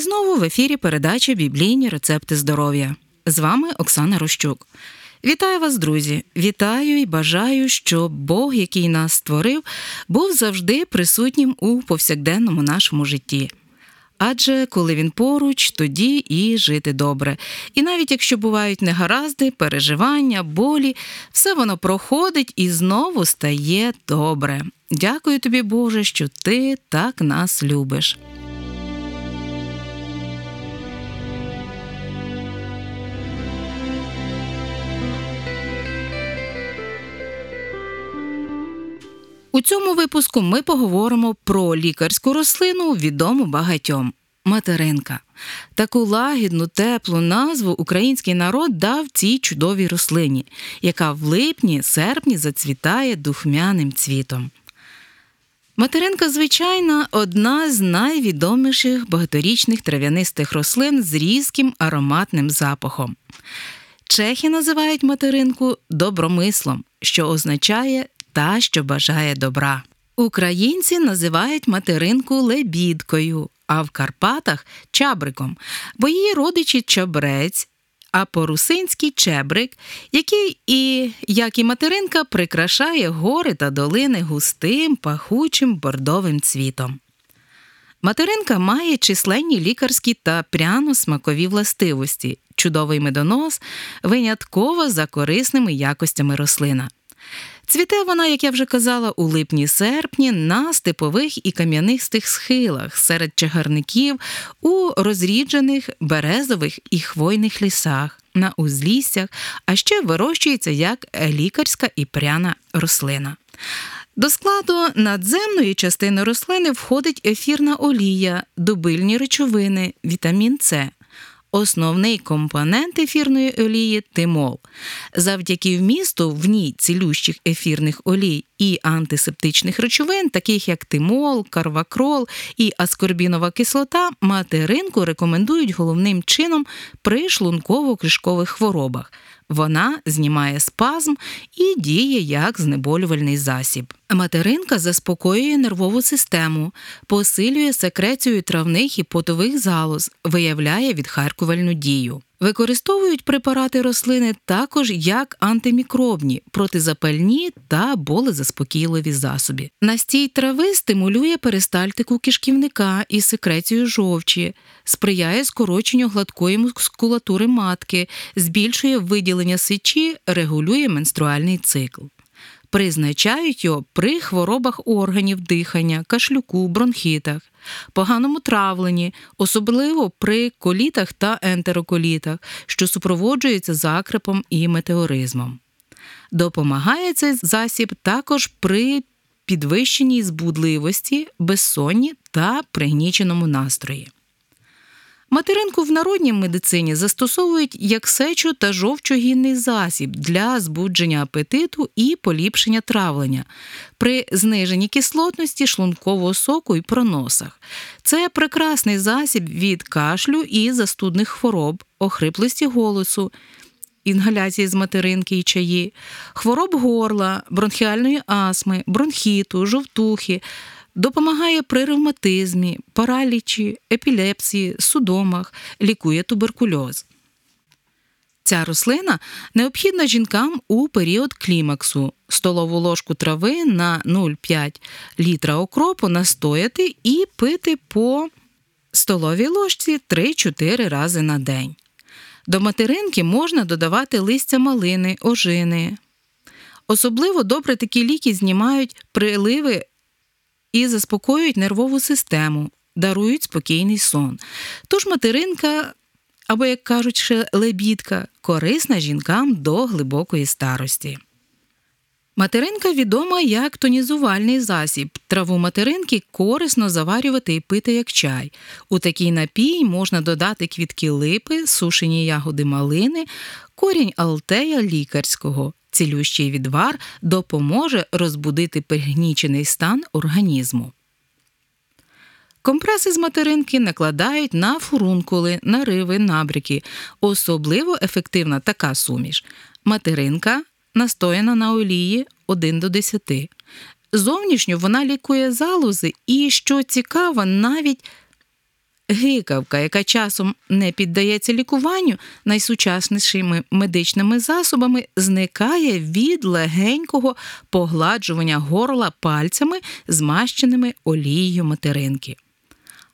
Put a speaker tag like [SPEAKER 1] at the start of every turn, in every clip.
[SPEAKER 1] Знову в ефірі передача Біблійні рецепти здоров'я. З вами Оксана Рощук. Вітаю вас, друзі! Вітаю і бажаю, щоб Бог, який нас створив, був завжди присутнім у повсякденному нашому житті. Адже коли він поруч, тоді і жити добре. І навіть якщо бувають негаразди, переживання, болі, все воно проходить і знову стає добре. Дякую тобі, Боже, що ти так нас любиш. У цьому випуску ми поговоримо про лікарську рослину, відому багатьом материнка. Таку лагідну, теплу назву український народ дав цій чудовій рослині, яка в липні, серпні зацвітає духмяним цвітом. Материнка, звичайна, одна з найвідоміших багаторічних трав'янистих рослин з різким ароматним запахом. Чехи називають материнку добромислом, що означає та, що бажає добра. Українці називають материнку лебідкою, а в Карпатах чабриком, бо її родичі чабрець, а по-русинськи чебрик, який і, як і материнка, прикрашає гори та долини густим, пахучим бордовим цвітом. Материнка має численні лікарські та пряно-смакові властивості, чудовий медонос, винятково за корисними якостями рослина. Цвіте вона, як я вже казала, у липні-серпні на степових і кам'янистих схилах серед чагарників, у розріджених березових і хвойних лісах, на узліссях, а ще вирощується як лікарська і пряна рослина. До складу надземної частини рослини входить ефірна олія, дубильні речовини, вітамін С. Основний компонент ефірної олії тимол. Завдяки вмісту в ній цілющих ефірних олій і антисептичних речовин, таких як тимол, карвакрол і аскорбінова кислота, материнку рекомендують головним чином при шлунково-кишкових хворобах. Вона знімає спазм і діє як знеболювальний засіб. Материнка заспокоює нервову систему, посилює секрецію травних і потових залоз, виявляє відхаркувальну дію. Використовують препарати рослини також як антимікробні, протизапальні та болезаспокійливі засоби. Настій трави стимулює перистальтику кишківника і секрецію жовчі, сприяє скороченню гладкої мускулатури матки, збільшує виділення сечі, регулює менструальний цикл. Призначають його при хворобах органів дихання, кашлюку, бронхітах, поганому травленні, особливо при колітах та ентероколітах, що супроводжуються закрепом і метеоризмом. Допомагає цей засіб також при підвищеній збудливості, безсонні та пригніченому настрої. Материнку в народній медицині застосовують як сечу та жовчогінний засіб для збудження апетиту і поліпшення травлення при зниженні кислотності шлункового соку і проносах. Це прекрасний засіб від кашлю і застудних хвороб, охриплості голосу. Інгаляції з материнки і чаї, хвороб горла, бронхіальної астми, бронхіту, жовтухи, допомагає при ревматизмі, паралічі, епілепсії, судомах, лікує туберкульоз. Ця рослина необхідна жінкам у період клімаксу. Столову ложку трави на 0,5 літра окропу настояти і пити по столовій ложці 3-4 рази на день. До материнки можна додавати листя малини, ожини. Особливо добре такі ліки знімають приливи і заспокоюють нервову систему, дарують спокійний сон. Тож материнка, або, як кажуть, ще лебідка, корисна жінкам до глибокої старості. Материнка відома як тонізувальний засіб. Траву материнки корисно заварювати і пити як чай. У такий напій можна додати квітки липи, сушені ягоди малини, корінь алтея лікарського. Цілющий відвар допоможе розбудити пригнічений стан організму. Компреси з материнки накладають на фурункули, нариви, набряки. Особливо ефективна така суміш. Материнка настояна на олії 1 до 10. Зовнішньо вона лікує залози і, що цікаво, навіть гикавка, яка часом не піддається лікуванню, найсучаснішими медичними засобами зникає від легенького погладжування горла пальцями, змащеними олією материнки.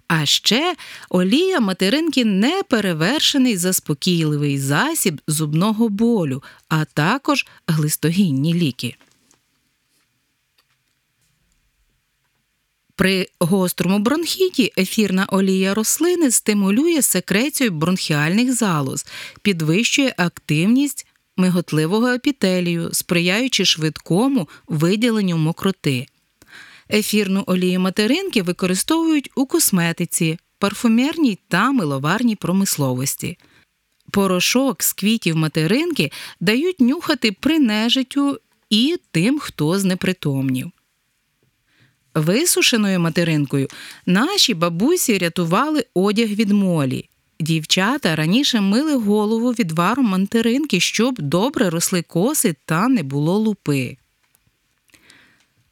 [SPEAKER 1] А ще олія материнки не перевершений заспокійливий засіб зубного болю, а також глистогінні ліки. При гострому бронхіті ефірна олія рослини стимулює секрецію бронхіальних залоз, підвищує активність миготливого епітелію, сприяючи швидкому виділенню мокроти. Ефірну олію материнки використовують у косметиці, парфумерній та миловарній промисловості. Порошок з квітів материнки дають нюхати при нежиттю і тим, хто знепритомнів. Висушеною материнкою наші бабусі рятували одяг від молі. Дівчата раніше мили голову відваром материнки, щоб добре росли коси та не було лупи.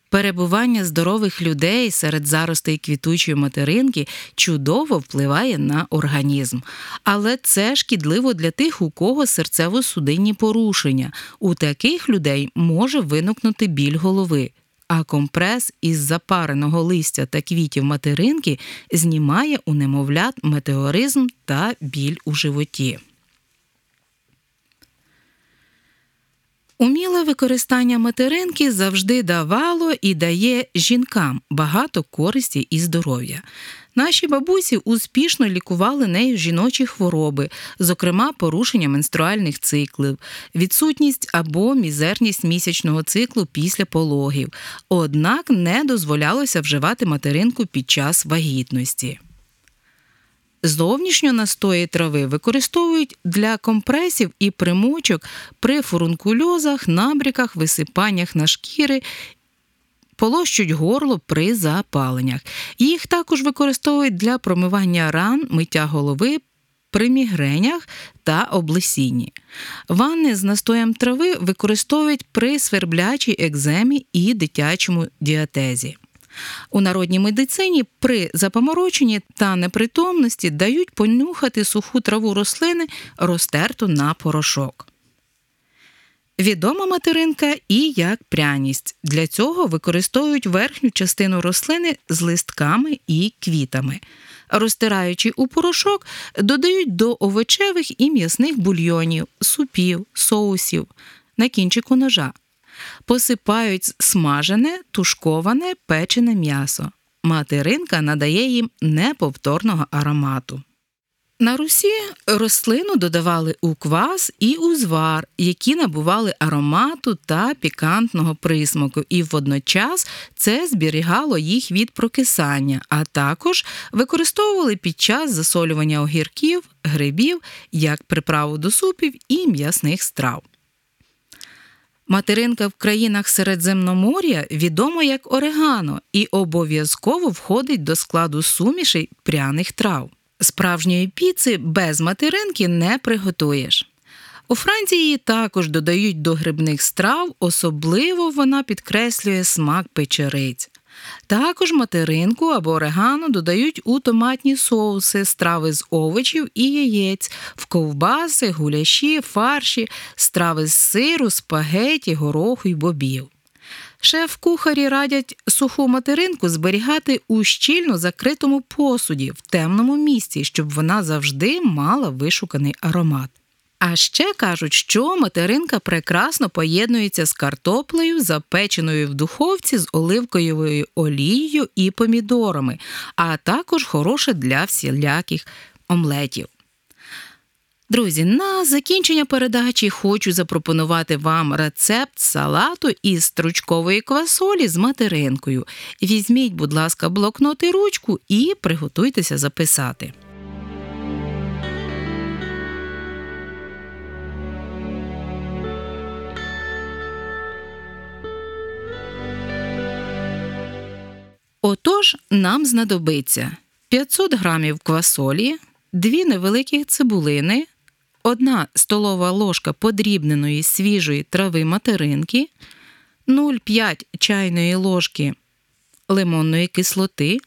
[SPEAKER 1] Перебування здорових людей серед заростей квітучої материнки чудово впливає на організм, але це шкідливо для тих, у кого серцево-судинні порушення. У таких людей може виникнути біль голови. А компрес із запареного листя та квітів материнки знімає у немовлят метеоризм та біль у животі. Уміле використання материнки завжди давало і дає жінкам багато користі і здоров'я. Наші бабусі успішно лікували нею жіночі хвороби, зокрема порушення менструальних циклів, відсутність або мізерність місячного циклу після пологів, однак не дозволялося вживати материнку під час вагітності. Зовнішньо настої трави використовують для компресів і примочок при фурункульозах, набріках, висипаннях на шкіри, полощуть горло при запаленнях. Їх також використовують для промивання ран, миття голови. При мігренях та облесінні. Ванни з настоєм трави використовують при сверблячій екземі і дитячому діатезі. У народній медицині при запомороченні та непритомності дають понюхати суху траву рослини, розтерту на порошок. Відома материнка і як пряність. Для цього використовують верхню частину рослини з листками і квітами. Розтираючи у порошок, додають до овочевих і м'ясних бульйонів, супів, соусів на кінчику ножа посипають смажене, тушковане, печене м'ясо. Материнка надає їм неповторного аромату. На Русі рослину додавали у квас і у звар, які набували аромату та пікантного присмаку, і водночас це зберігало їх від прокисання, а також використовували під час засолювання огірків, грибів як приправу до супів і м'ясних страв. Материнка в країнах Середземномор'я відома як орегано і обов'язково входить до складу сумішей пряних трав. Справжньої піци без материнки не приготуєш. У Франції також додають до грибних страв, особливо вона підкреслює смак печериць. Також материнку або орегано додають у томатні соуси, страви з овочів і яєць, в ковбаси, гуляші, фарші, страви з сиру, спагеті, гороху й бобів. Шеф-кухарі радять суху материнку зберігати у щільно закритому посуді в темному місці, щоб вона завжди мала вишуканий аромат. А ще кажуть, що материнка прекрасно поєднується з картоплею, запеченою в духовці з оливковою олією і помідорами, а також хороша для всіляких омлетів. Друзі, на закінчення передачі хочу запропонувати вам рецепт салату із стручкової квасолі з материнкою. Візьміть, будь ласка, блокнот і ручку і приготуйтеся записати. Отож, нам знадобиться 500 грамів квасолі, 2 невеликі цибулини, 1 столова ложка подрібненої свіжої трави материнки, 0,5 чайної ложки лимонної кислоти,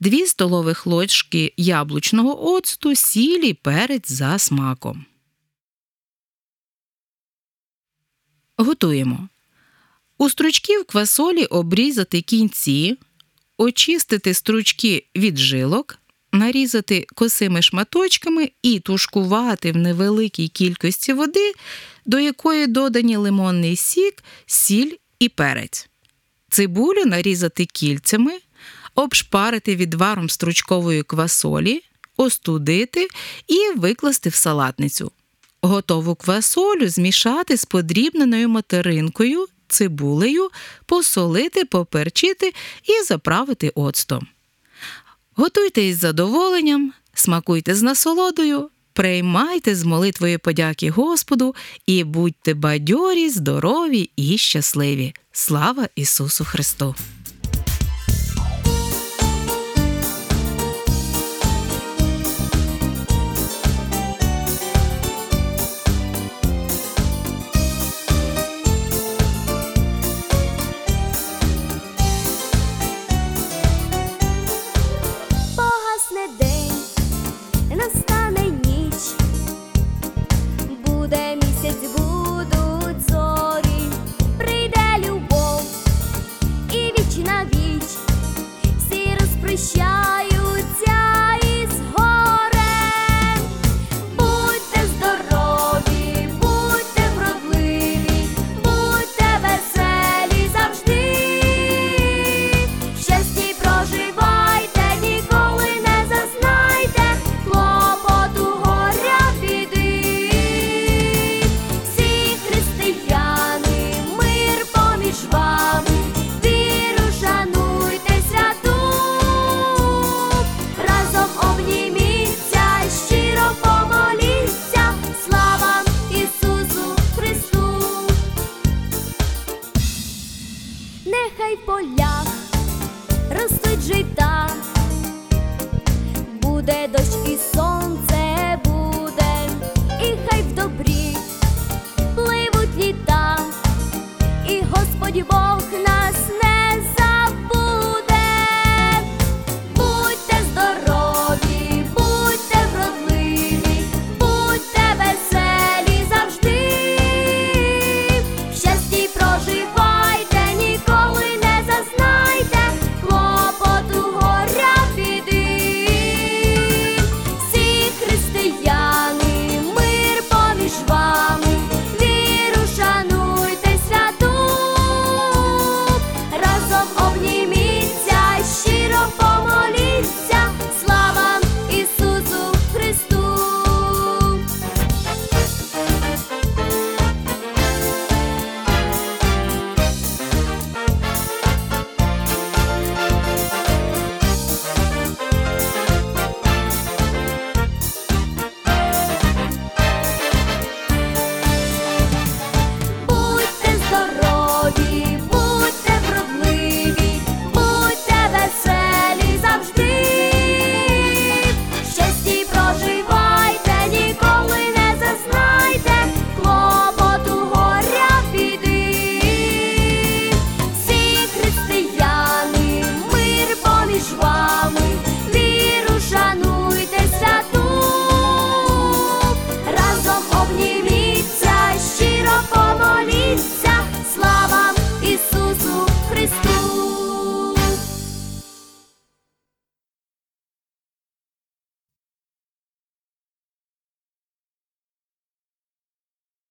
[SPEAKER 1] 2 столових ложки яблучного оцту, сілі, перець за смаком. Готуємо. У стручків квасолі обрізати кінці, очистити стручки від жилок, нарізати косими шматочками і тушкувати в невеликій кількості води, до якої додані лимонний сік, сіль і перець. Цибулю нарізати кільцями, обшпарити відваром стручкової квасолі, остудити і викласти в салатницю. Готову квасолю змішати з подрібненою материнкою, цибулею, посолити, поперчити і заправити оцтом. Готуйте із задоволенням, смакуйте з насолодою, приймайте з молитвою подяки Господу і будьте бадьорі, здорові і щасливі. Слава Ісусу Христу!